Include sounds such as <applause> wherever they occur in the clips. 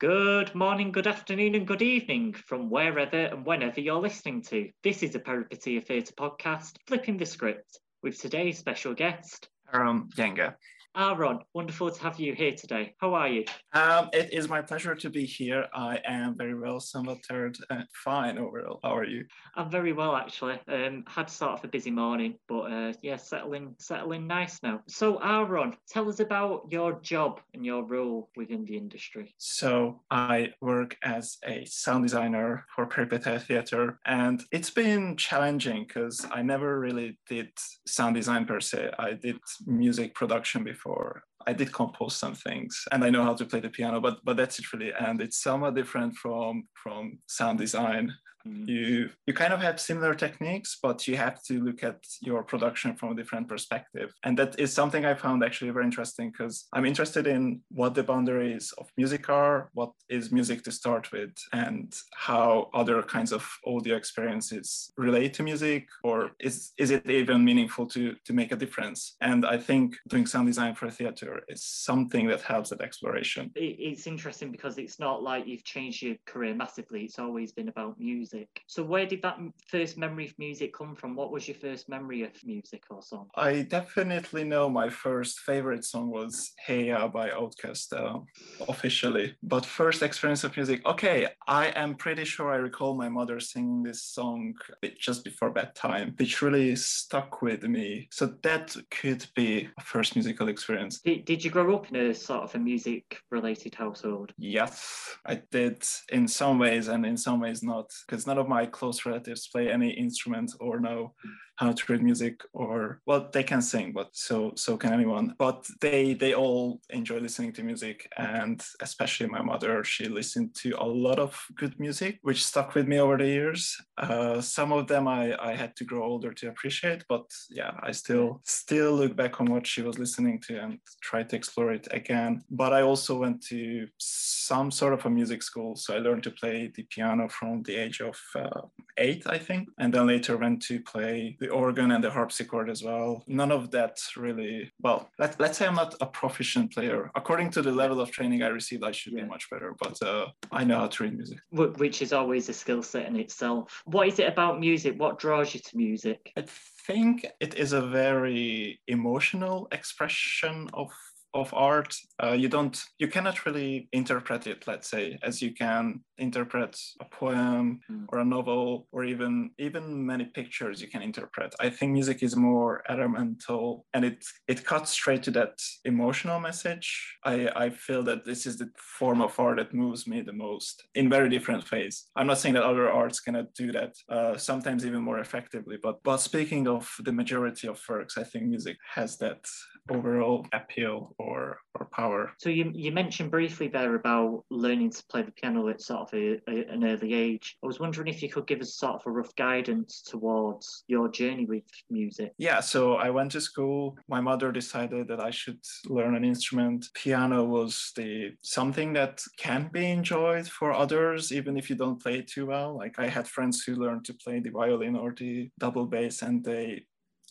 Good morning, good afternoon, and good evening from wherever and whenever you're listening to. This is a Peripeteia Theatre podcast, flipping the script with today's special guest, Áron Gyenge. Áron, wonderful to have you here today. How are you? Um, it is my pleasure to be here. I am very well, somewhat tired, and fine overall. How are you? I'm very well, actually. Um, had sort of a busy morning, but uh, yeah, settling, settling nice now. So, Áron, tell us about your job and your role within the industry. So, I work as a sound designer for Peripeteia Theatre, and it's been challenging because I never really did sound design per se. I did music production before before. I did compose some things and I know how to play the piano, but but that's it really. And it's somewhat different from from sound design. Mm-hmm. You you kind of have similar techniques, but you have to look at your production from a different perspective. And that is something I found actually very interesting because I'm interested in what the boundaries of music are, what is music to start with, and how other kinds of audio experiences relate to music, or is is it even meaningful to to make a difference? And I think doing sound design for theater is something that helps that exploration. It's interesting because it's not like you've changed your career massively. It's always been about music music. So where did that first memory of music come from? What was your first memory of music or song? I definitely know my first favorite song was Hey Ya by Outkast uh, officially. But first experience of music, okay, I am pretty sure I recall my mother singing this song just before bedtime, which really stuck with me. So that could be a first musical experience. Did, did you grow up in a sort of a music related household? Yes, I did in some ways and in some ways not. None of my close relatives play any instrument or know how to read music or well they can sing but so so can anyone. But they they all enjoy listening to music and especially my mother she listened to a lot of good music which stuck with me over the years. Uh, some of them I, I had to grow older to appreciate but yeah i still still look back on what she was listening to and try to explore it again. But i also went to some sort of a music school so i learned to play the piano from the age of uh, eight i think and then later went to play the organ and the harpsichord as well. None of that really, well, let, let's say I'm not a proficient player. According to the level of training I received, I should yeah. be much better, but uh, I know how to read music. Which is always a skill set in itself. What is it about music? What draws you to music? I think it is a very emotional expression of of art uh, you don't you cannot really interpret it let's say as you can interpret a poem mm. or a novel or even even many pictures you can interpret. I think music is more elemental and it it cuts straight to that emotional message. I i feel that this is the form of art that moves me the most in very different ways. I'm not saying that other arts cannot do that uh, sometimes even more effectively but but speaking of the majority of works i think music has that overall appeal or or power. So you you mentioned briefly there about learning to play the piano at sort of a, a, an early age. I was wondering if you could give us sort of a rough guidance towards your journey with music. Yeah, so I went to school. My mother decided that I should learn an instrument. Piano was the something that can be enjoyed for others, even if you don't play it too well. Like I had friends who learned to play the violin or the double bass, and they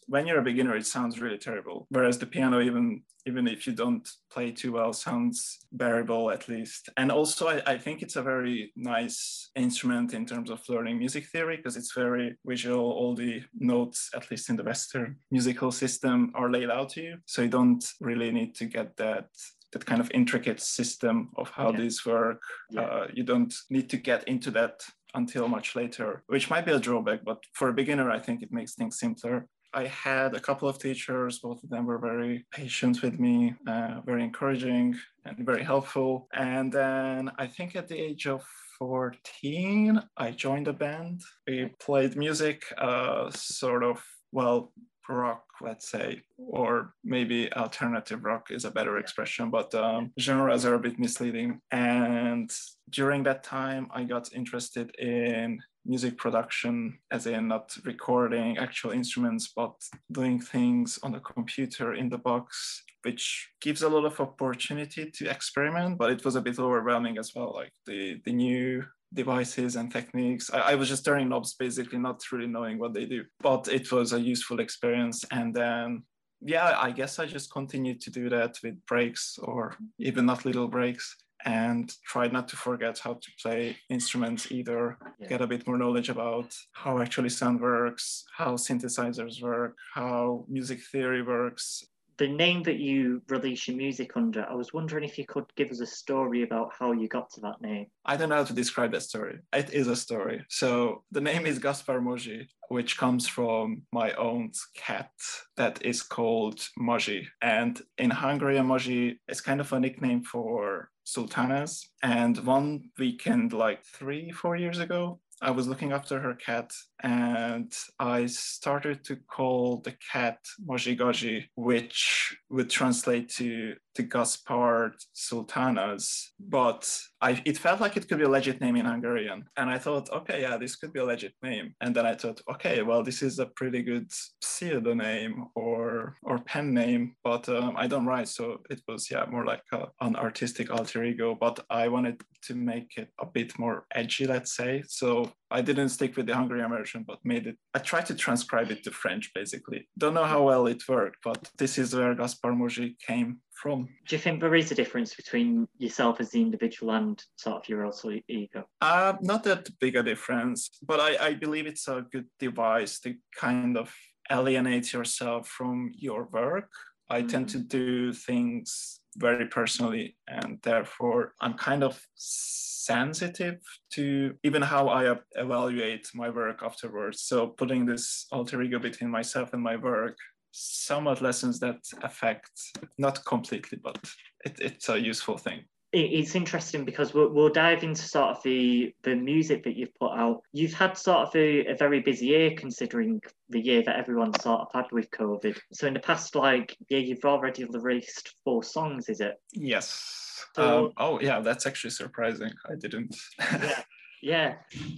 when you're a beginner, it sounds really terrible. Whereas the piano, even even if you don't play too well, sounds bearable at least. And also, I, I think it's a very nice instrument in terms of learning music theory because it's very visual. All the notes, at least in the Western musical system, are laid out to you, so you don't really need to get that that kind of intricate system of how these work. Yeah. Uh, you don't need to get into that until much later, which might be a drawback, but for a beginner, I think it makes things simpler. I had a couple of teachers, both of them were very patient with me, uh, very encouraging and very helpful. And then I think at the age of 14, I joined a band. We played music, uh, sort of, well, rock, let's say, or maybe alternative rock is a better expression, but um, genres are a bit misleading. And during that time, I got interested in music production, as in not recording actual instruments, but doing things on the computer in the box, which gives a lot of opportunity to experiment, but it was a bit overwhelming as well. Like the, the new devices and techniques. I, I, was just turning knobs basically, not really knowing what they do. But it was a useful experience. And then, yeah, I guess I just continued to do that with breaks or even not little breaks and try not to forget how to play instruments either. Yeah. Get a bit more knowledge about how actually sound works, how synthesizers work, how music theory works, the name that you release your music under, I was wondering if you could give us a story about how you got to that name. I don't know how to describe that story. It is a story. So the name is Gaspard Maugie, which comes from my own cat that is called Moji. And in Hungary, Moji is kind of a nickname for sultanas. And one weekend, like three, four years ago, I was looking after her cat and I started to call the cat Mojigaji, which would translate to the Gaspard Sultanas. But I, it felt like it could be a legit name in Hungarian. And I thought, okay, yeah, this could be a legit name. And then I thought, okay, well, this is a pretty good pseudonym or or pen name, but um, I don't write. So it was, yeah, more like a, an artistic alter ego. But I wanted to make it a bit more edgy, let's say. So I didn't stick with the Hungarian version, but made it. I tried to transcribe it to French, basically. Don't know how well it worked, but this is where Gaspard Maugie came from. Do you think there is a difference between yourself as the individual and sort of your alter ego? Uh, not that big a difference, but I, I believe it's a good device to kind of alienate yourself from your work. I mm-hmm. tend to do things very personally, and therefore I'm kind of sensitive to even how I evaluate my work afterwards. So putting this alter ego between myself and my work somewhat lessons that affect, not completely, but it, it's a useful thing it's interesting because we'll, we'll, dive into sort of the the music that you've put out. You've had sort of a, a, very busy year considering the year that everyone sort of had with COVID. So in the past, like yeah, you've already released four songs, is it? Yes. So, um, oh yeah, that's actually surprising. I didn't. yeah. <laughs> Yeah.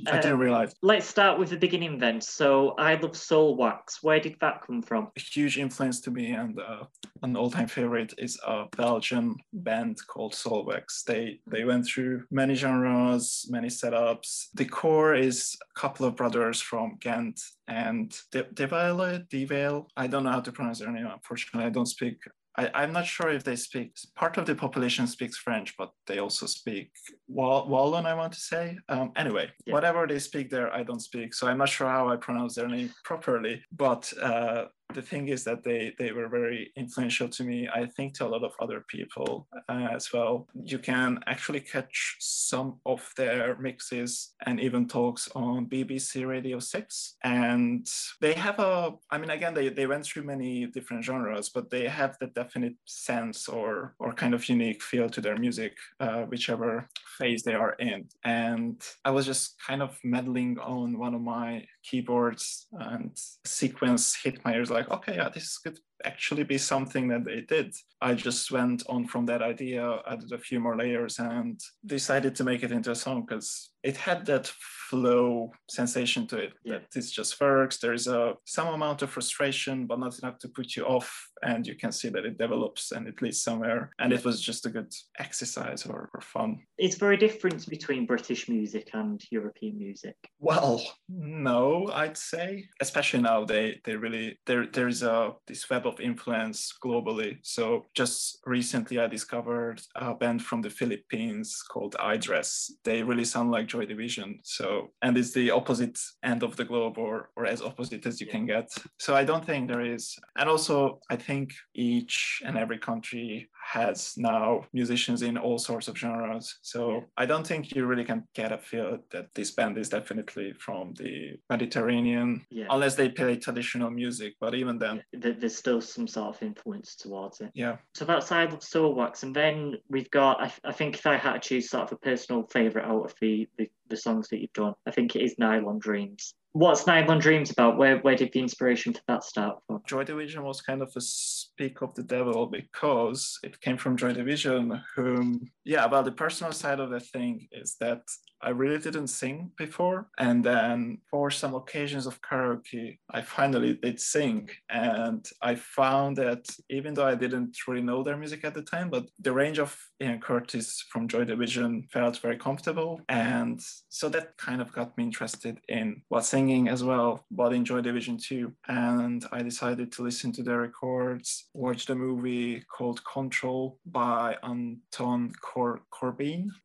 I didn't um, realize. Let's start with the beginning then. So I love Soulwax. Where did that come from? A huge influence to me and uh, an all-time favorite is a Belgian band called Soulwax. They they went through many genres, many setups. The core is a couple of brothers from Ghent and De- Devale, Devale. I don't know how to pronounce their name. Unfortunately, I don't speak I, am not sure if they speak, part of the population speaks French, but they also speak Wallon, I want to say. Um, anyway, yeah. whatever they speak there, I don't speak. So I'm not sure how I pronounce their name properly, but uh, the thing is that they they were very influential to me. I think to a lot of other people uh, as well. You can actually catch some of their mixes and even talks on bbc radio 6 and they have a i mean again they, they went through many different genres but they have the definite sense or or kind of unique feel to their music uh, whichever phase they are in. And i was just kind of meddling on one of my keyboards and sequence hit my ears like like, okay, yeah, this could actually be something that they did. I just went on from that idea, added a few more layers, and decided to make it into a song because it had that flow sensation to it yeah. that it just works. There's a some amount of frustration, but not enough to put you off, and you can see that it develops and it leads somewhere. And it was just a good exercise or, or fun. It's very different between British music and European music. Well, no, I'd say, especially now they they really there there's a this web of influence globally. So just recently, I discovered a band from the Philippines called iDress. They really sound like Joy Division. So, and it's the opposite end of the globe, or or as opposite as you yeah. can get. So I don't think there is. And also, I think each and every country has now musicians in all sorts of genres. So yeah. I don't think you really can get a feel that this band is definitely from the Mediterranean, yeah. unless they play traditional music. But even then, there's still some sort of influence towards it. Yeah. So that's I Love Soulwax, and then we've got. I, I think if I had to choose sort of a personal favorite out of the, the the songs that you've done, I think it is Nylon Dreams. What's Nylon Dreams about? Where where did the inspiration for that start from? Joy Division was kind of a speak of the devil because it came from Joy Division, whom yeah, well the personal side of the thing is that I really didn't sing before. And then for some occasions of karaoke, I finally did sing. And I found that even though I didn't really know their music at the time, but the range of Ian Curtis from Joy Division felt very comfortable. And so that kind of got me interested in what singing as well, but in Joy Division too. And I decided to listen to their records, watch the movie called Control by Anton Cor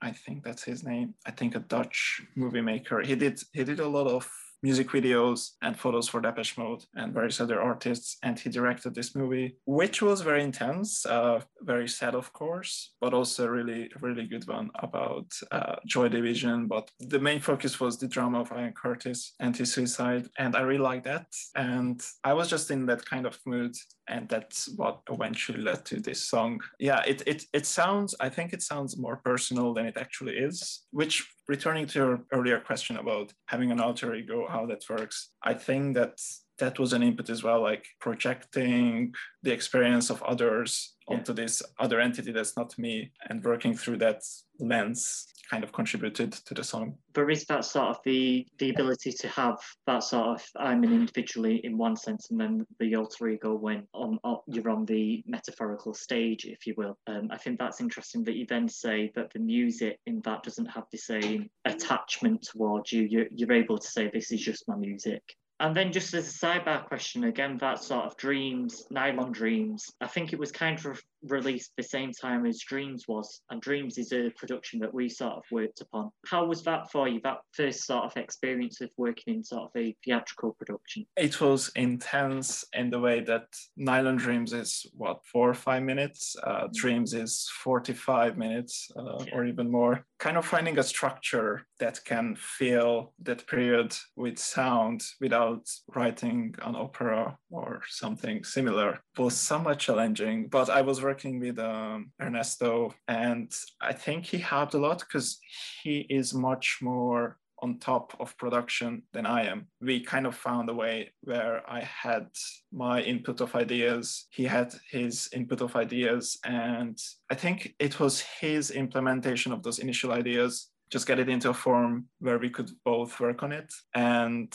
I think that's his name. I think Dutch movie maker. He did he did a lot of music videos and photos for Depeche Mode and various other artists. And he directed this movie, which was very intense, uh, very sad, of course, but also really, really good one about uh, Joy Division. But the main focus was the drama of Ian Curtis and his suicide. And I really liked that. And I was just in that kind of mood and that's what eventually led to this song yeah it, it it sounds i think it sounds more personal than it actually is which returning to your earlier question about having an alter ego how that works i think that that was an input as well like projecting the experience of others yeah. onto this other entity that's not me and working through that lens kind of contributed to the song. There is that sort of the the ability to have that sort of I'm an individually in one sense, and then the alter ego when on, on you're on the metaphorical stage, if you will. Um, I think that's interesting that you then say that the music in that doesn't have the same attachment towards you. You're, you're able to say this is just my music and then just as a sidebar question, again, that sort of Dreams, Nylon Dreams, I think it was kind of released the same time as Dreams was. And Dreams is a production that we sort of worked upon. How was that for you, that first sort of experience of working in sort of a theatrical production? It was intense in the way that Nylon Dreams is what, four or five minutes? Uh, mm. Dreams is 45 minutes uh, yeah. or even more. Kind of finding a structure that can fill that period with sound without writing an opera or something similar was somewhat challenging. But I was working with um, Ernesto, and I think he helped a lot because he is much more on top of production than I am. We kind of found a way where I had my input of ideas, he had his input of ideas, and I think it was his implementation of those initial ideas just get it into a form where we could both work on it. And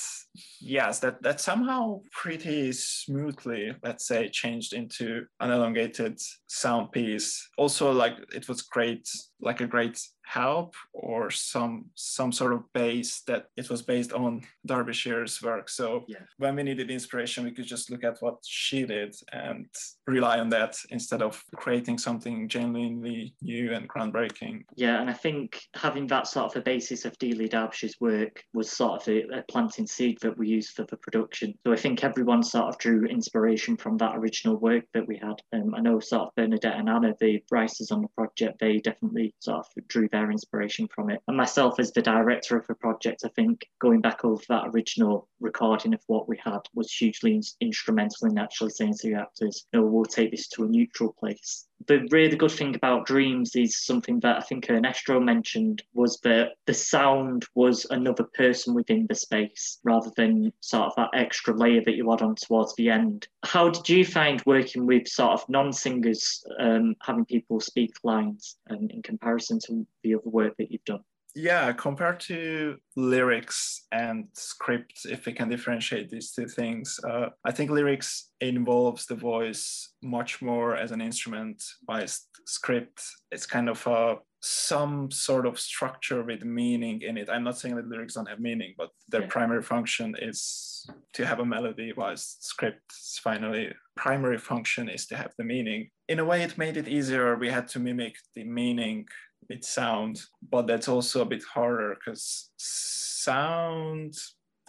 yes, that that somehow pretty smoothly, let's say, changed into an elongated sound piece. Also, like it was great, like a great help or some some sort of base that it was based on Derbyshire's work. So yeah. when we needed inspiration, we could just look at what she did and rely on that instead of creating something genuinely new and groundbreaking. Yeah, and I think having that sort of a basis of Delia Derbyshire's work was sort of a, a planting seed that we used for the production. So I think everyone sort of drew inspiration from that original work that we had. Um, I know sort of Bernadette and Anna, the writers on the project, they definitely sort of drew their their inspiration from it. And myself, as the director of the project, I think going back over that original recording of what we had was hugely instrumental in actually saying to the actors, no, we'll take this to a neutral place the really good thing about Dreams is something that I think Ernesto mentioned was that the sound was another person within the space rather than sort of that extra layer that you add on towards the end. How did you find working with sort of non-singers, um, having people speak lines um, in comparison to the other work that you've done? Yeah compared to lyrics and script if we can differentiate these two things uh, i think lyrics involves the voice much more as an instrument while script. It's kind of a some sort of structure with meaning in it. I'm not saying that lyrics don't have meaning but their yeah. primary function is to have a melody whilst scripts finally primary function is to have the meaning. In a way it made it easier. We had to mimic the meaning with sound, but that's also a bit harder because sound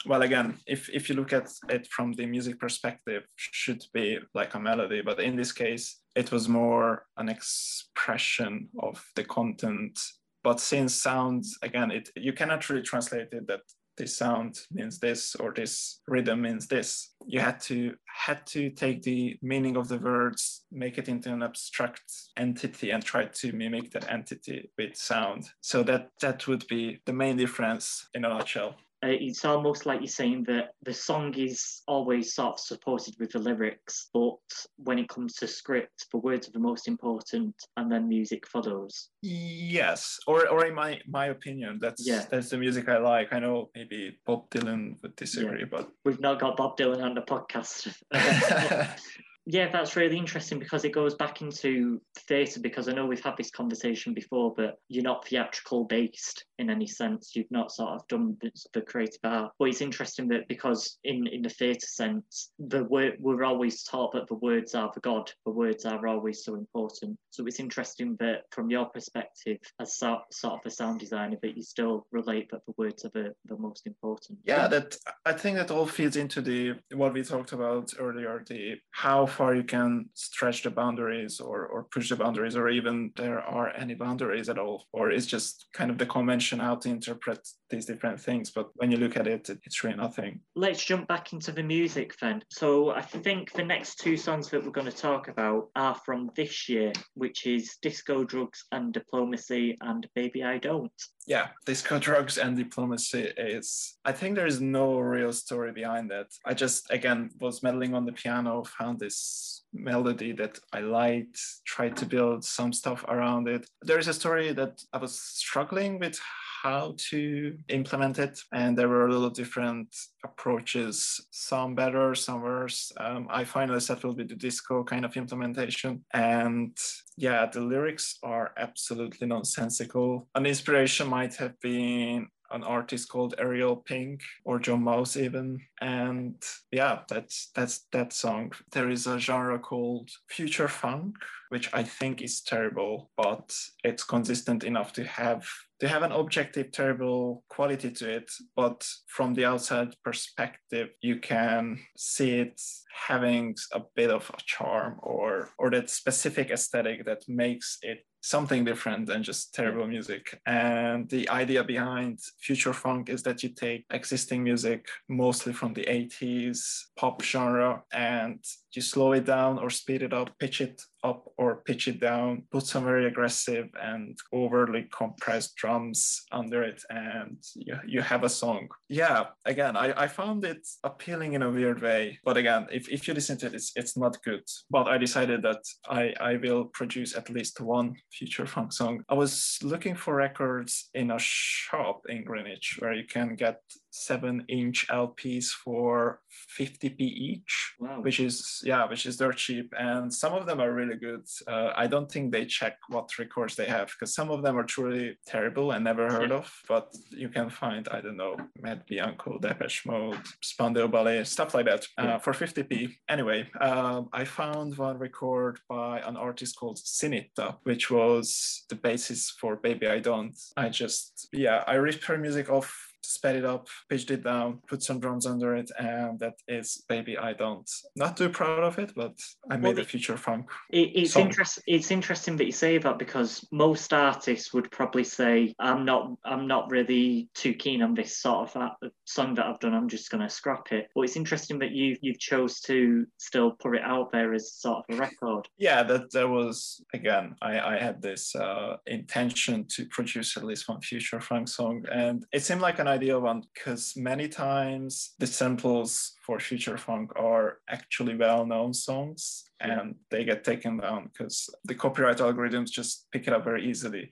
well again if, if you look at it from the music perspective should be like a melody but in this case it was more an expression of the content. But since sound again it you cannot really translate it that this sound means this or this rhythm means this. You had to had to take the meaning of the words make it into an abstract entity and try to mimic that entity with sound. So that that would be the main difference in a nutshell uh, it's almost like you're saying that the song is always sort of supported with the lyrics, but when it comes to script, the words are the most important, and then music follows. Yes, or or in my my opinion, that's yeah. that's the music I like. I know maybe Bob Dylan would disagree, yeah. but we've not got Bob Dylan on the podcast. <laughs> <laughs> <laughs> Yeah, that's really interesting because it goes back into theatre because I know we've had this conversation before, but you're not theatrical based in any sense. You've not sort of done the creative art. But it's interesting that because in, in the theatre sense, the word we're always taught that the words are the God, the words are always so important. So it's interesting that from your perspective as so, sort of a sound designer that you still relate that the words are the, the most important. Yeah, that I think that all feeds into the what we talked about earlier, the how far you can stretch the boundaries or, or push the boundaries, or even there are any boundaries at all, or it's just kind of the convention how to interpret these different things. But when you look at it, it's really nothing. Let's jump back into the music then. So I think the next two songs that we're going to talk about are from this year, which is Disco Drugs and Diplomacy and Baby I Don't yeah, disco drugs and diplomacy is, I think there is no real story behind that. I just, again, was meddling on the piano, found this melody that I liked, tried to build some stuff around it. There is a story that I was struggling with how to implement it. And there were a little different approaches, some better, some worse. Um, I finally settled with the disco kind of implementation. And yeah, the lyrics are absolutely nonsensical. An inspiration might have been an artist called Ariel Pink or John Maus even. And yeah, that's that's that song. There is a genre called future funk, which I think is terrible, but it's consistent enough to have to have an objective terrible quality to it but from the outside perspective you can see it having a bit of a charm or or that specific aesthetic that makes it something different than just terrible music. And the idea behind future funk is that you take existing music, mostly from the 80s pop genre, and you slow it down or speed it up, pitch it up or pitch it down, put some very aggressive and overly compressed drums under it, and you, you have a song. Yeah, again, I, I found it appealing in a weird way. But again, if, if you listen to it, it's, it's not good. But I decided that I, I will produce at least one future <laughs> funk song. I was looking for records in a shop in Greenwich where you can get seven inch LPs for 50p each, wow. which is yeah, which is dirt cheap. And some of them are really good. Uh, I don't think they check what records they have because some of them are truly terrible and never heard of. But you can find I don't know Matt Bianco, Depeche Mode, Spandau Ballet, stuff like that uh, for 50p. Anyway, uh, I found one record by an artist called Sinitta, which was the basis for Baby I Don't. I just yeah, I ripped her music off sped it up, pitched it down, put some drums under it, and that is Baby I Don't. Not too proud of it, but I made well, a future funk. It, it's interesting. It's interesting that you say that because most artists would probably say, "I'm not. I'm not really too keen on this sort of uh, song that I've done. I'm just going to scrap it." But it's interesting that you you've chose to still put it out there as sort of a record. Yeah, that that was again. I I had this uh, intention to produce at least one future funk song, and it seemed like an idea one because many times the samples for future funk are actually well-known songs and they get taken down because the copyright algorithms just pick it up very easily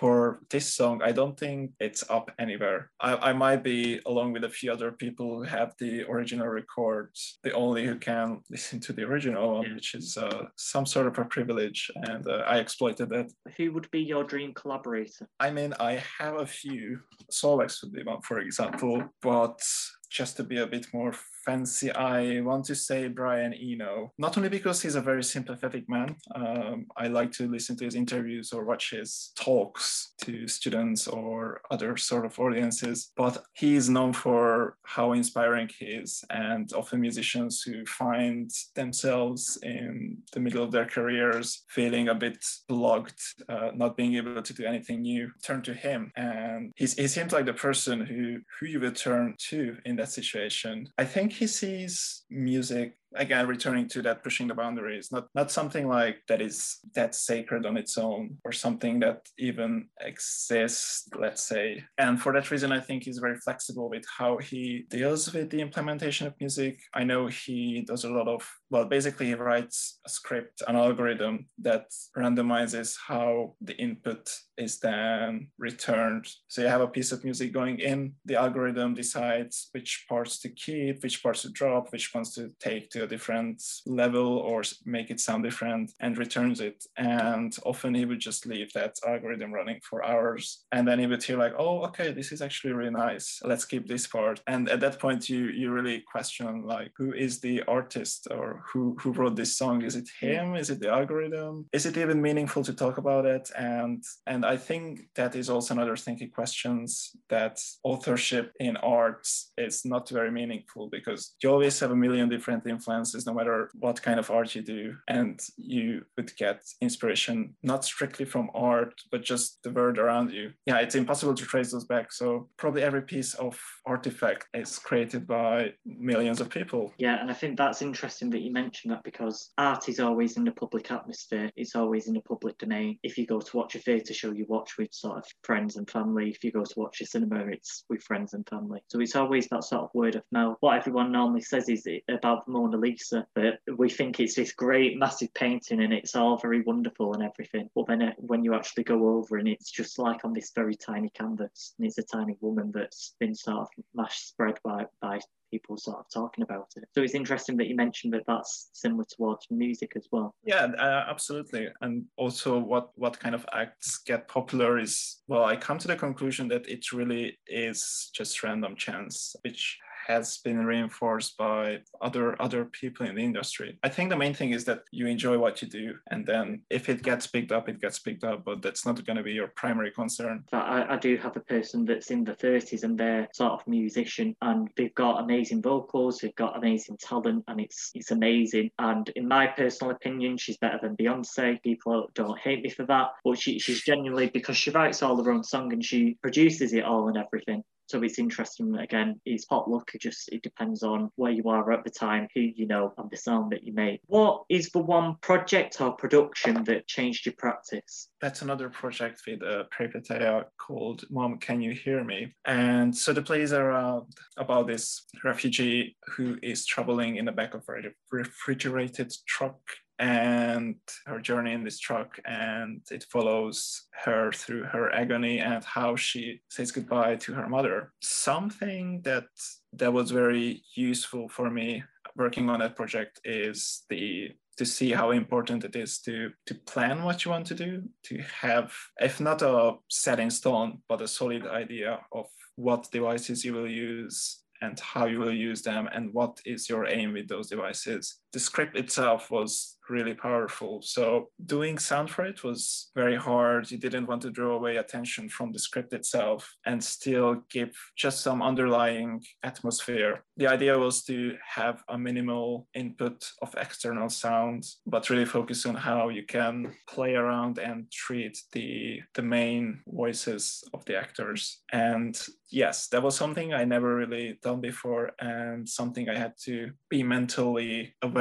for this song, I don't think it's up anywhere. I, I might be, along with a few other people who have the original records, the only who can listen to the original one, yeah. which is uh, some sort of a privilege. And uh, I exploited that. Who would be your dream collaborator? I mean, I have a few. Solex would be one, for example, but just to be a bit more fancy, I want to say Brian Eno, not only because he's a very sympathetic man. Um, I like to listen to his interviews or watch his talks to students or other sort of audiences, but he is known for how inspiring he is. And often musicians who find themselves in the middle of their careers feeling a bit blocked, uh, not being able to do anything new, turn to him. And he's, he seems like the person who, who you would turn to in that situation. I think he sees music again returning to that pushing the boundaries not not something like that is that sacred on its own or something that even exists let's say. And for that reason i think he's very flexible with how he deals with the implementation of music. I know he does a lot of well basically he writes a script an algorithm that randomizes how the input is then returned. So you have a piece of music going in the algorithm decides which parts to keep which parts to drop which ones to take to a different level or make it sound different and returns it. And often he would just leave that algorithm running for hours. And then he would hear like, oh, okay, this is actually really nice. Let's keep this part. And at that point you you really question like who is the artist or who who wrote this song? Is it him? Is it the algorithm? Is it even meaningful to talk about it? And and I think that is also another thinking questions that authorship in arts is not very meaningful because you always have a million different influences no matter what kind of art you do. And you would get inspiration not strictly from art, but just the world around you. Yeah, it's impossible to trace those back. So probably every piece of artifact is created by millions of people. Yeah, and I think that's interesting that you mentioned that because art is always in the public atmosphere, it's always in the public domain. If you go to watch a theatre show, you watch with sort of friends and family. If you go to watch a cinema, it's with friends and family. So it's always that sort of word of mouth. What everyone normally says is about Mona Lisa, but we think it's this great, massive painting and it's all very wonderful and everything. But then when you actually go over and it's just like on this very tiny canvas, and it's a tiny woman that's been sort of mass spread by by people sort of talking about it. So it's interesting that you mentioned that that's similar towards music as well. Yeah, uh, absolutely. And also, what what kind of acts get popular is well, I come to the conclusion that it really is just random chance, which has been reinforced by other other people in the industry. I think the main thing is that you enjoy what you do, and then if it gets picked up, it gets picked up. But that's not going to be your primary concern. I, I do have a person that's in the 30s and they're sort of musician, and they've got amazing vocals, they've got amazing talent, and it's it's amazing. And in my personal opinion, she's better than Beyonce. People don't hate me for that, but she, she's genuinely because she writes all her own song and she produces it all and everything. So it's interesting. Again, it's hot luck. It just it depends on where you are at the time, who you know, and the sound that you make. What is the one project or production that changed your practice? That's another project with a peripeteia called "Mom, Can You Hear Me?" And so the plays are uh, about this refugee who is traveling in the back of a refrigerated truck and her journey in this truck and it follows her through her agony and how she says goodbye to her mother something that that was very useful for me working on that project is the to see how important it is to to plan what you want to do to have if not a set in stone but a solid idea of what devices you will use and how you will use them and what is your aim with those devices. The script itself was really powerful. So doing sound for it was very hard. You didn't want to draw away attention from the script itself and still give just some underlying atmosphere. The idea was to have a minimal input of external sound, but really focus on how you can play around and treat the the main voices of the actors. And yes, that was something I never really done before and something I had to be mentally aware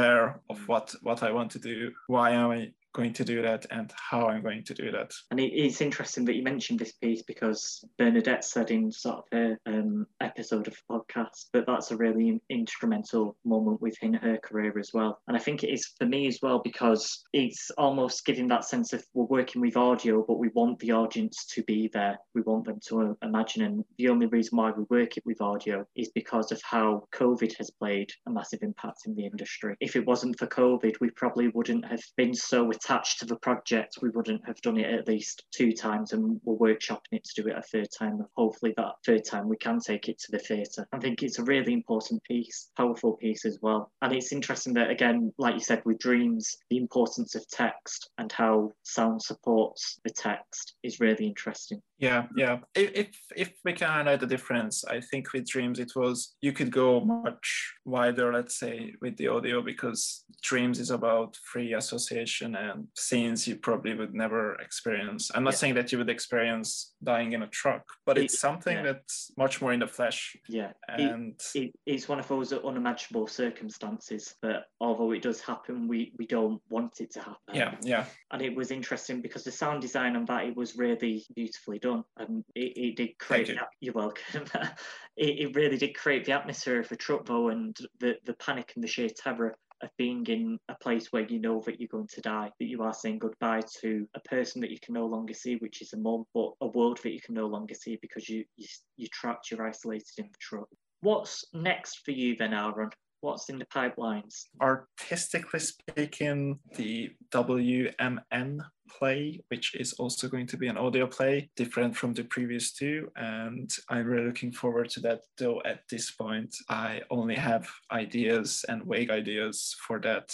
of mm. what what I want to do, why am I going to do that and how I'm going to do that. And it's interesting that you mentioned this piece because Bernadette said in sort of her um, episode of the podcast that that's a really instrumental moment within her career as well. And I think it is for me as well because it's almost giving that sense of we're working with audio, but we want the audience to be there. We want them to uh, imagine. And the only reason why we work it with audio is because of how COVID has played a massive impact in the industry. If it wasn't for COVID, we probably wouldn't have been so to the project, we wouldn't have done it at least two times and we're workshopping it to do it a third time. Hopefully, that third time we can take it to the theatre. I think it's a really important piece, powerful piece as well. And it's interesting that, again, like you said, with dreams, the importance of text and how sound supports the text is really interesting. Yeah, yeah. If if we can highlight the difference, I think with Dreams it was you could go much wider, let's say, with the audio because Dreams is about free association and scenes you probably would never experience. I'm not yeah. saying that you would experience dying in a truck, but it, it's something yeah. that's much more in the flesh. Yeah, and it, it, it's one of those unimaginable circumstances that although it does happen, we we don't want it to happen. Yeah, yeah. And it was interesting because the sound design on that it was really beautifully done done. Um, it, it did create. Thank you. You're welcome. <laughs> it, it really did create the atmosphere of though, and the the panic and the sheer terror of being in a place where you know that you're going to die, that you are saying goodbye to a person that you can no longer see, which is a mum, but a world that you can no longer see because you, you you're trapped, you're isolated in the truck. What's next for you then, Áron? What's in the pipelines? Artistically speaking, the WMN play, which is also going to be an audio play, different from the previous two. And I'm really looking forward to that. Though at this point, I only have ideas and vague ideas for that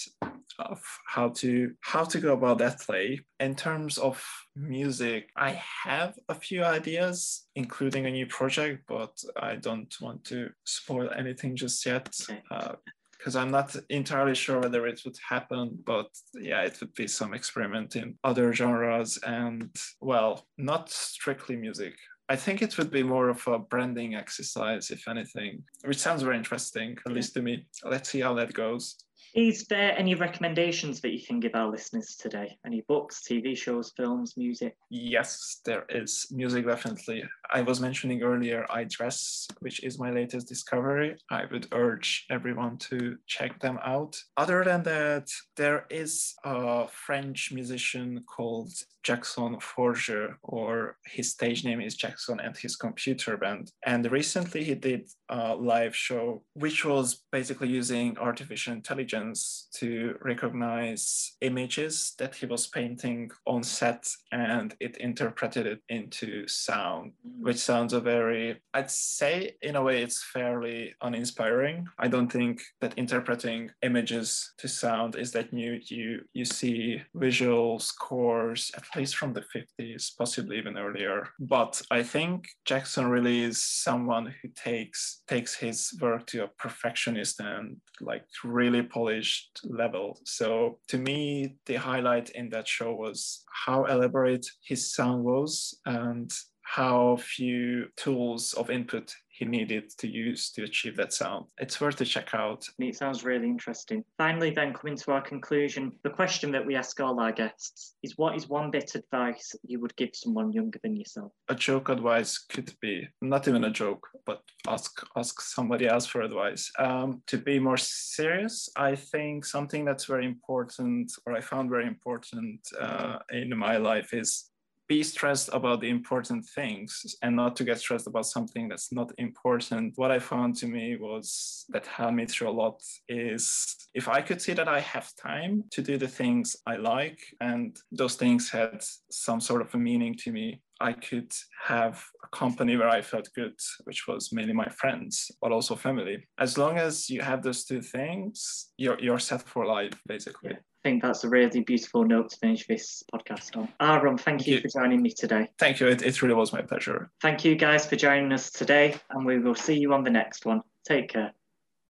of how to how to go about that play. In terms of music, I have a few ideas, including a new project, but I don't want to spoil anything just yet. Uh, because I'm not entirely sure whether it would happen, but yeah, it would be some experiment in other genres and, well, not strictly music. I think it would be more of a branding exercise, if anything, which sounds very interesting, at least to me. Let's see how that goes. Is there any recommendations that you can give our listeners today? Any books, TV shows, films, music? Yes, there is music definitely. I was mentioning earlier I Dress, which is my latest discovery. I would urge everyone to check them out. Other than that, there is a French musician called Jackson Fourgeaud, or his stage name is Jackson and his computer band. And recently he did a live show, which was basically using artificial intelligence to recognize images that he was painting on set and it interpreted it into sound. Which sounds a very, I'd say in a way it's fairly uninspiring. I don't think that interpreting images to sound is that new. You you see visual scores, at least from the 50s, possibly even earlier. But I think Jackson really is someone who takes takes his work to a perfectionist and like really polished level. So to me, the highlight in that show was how elaborate his sound was and how few tools of input he needed to use to achieve that sound. It's worth to check out. It sounds really interesting. Finally, then coming to our conclusion, the question that we ask all our guests is what is one bit of advice you would give someone younger than yourself? A joke advice could be not even a joke, but ask ask somebody else for advice. Um, to be more serious, I think something that's very important, or I found very important uh, in my life, is be stressed about the important things and not to get stressed about something that's not important. What I found to me was that helped me through a lot is if I could see that I have time to do the things I like and those things had some sort of a meaning to me, I could have a company where I felt good, which was mainly my friends, but also family. As long as you have those two things, you're, you're set for life, basically. Yeah. I think that's a really beautiful note to finish this podcast on. Ah, Áron, thank, thank you, you, for joining me today. Thank you. It, it really was my pleasure. Thank you guys for joining us today, and we will see you on the next one. Take care.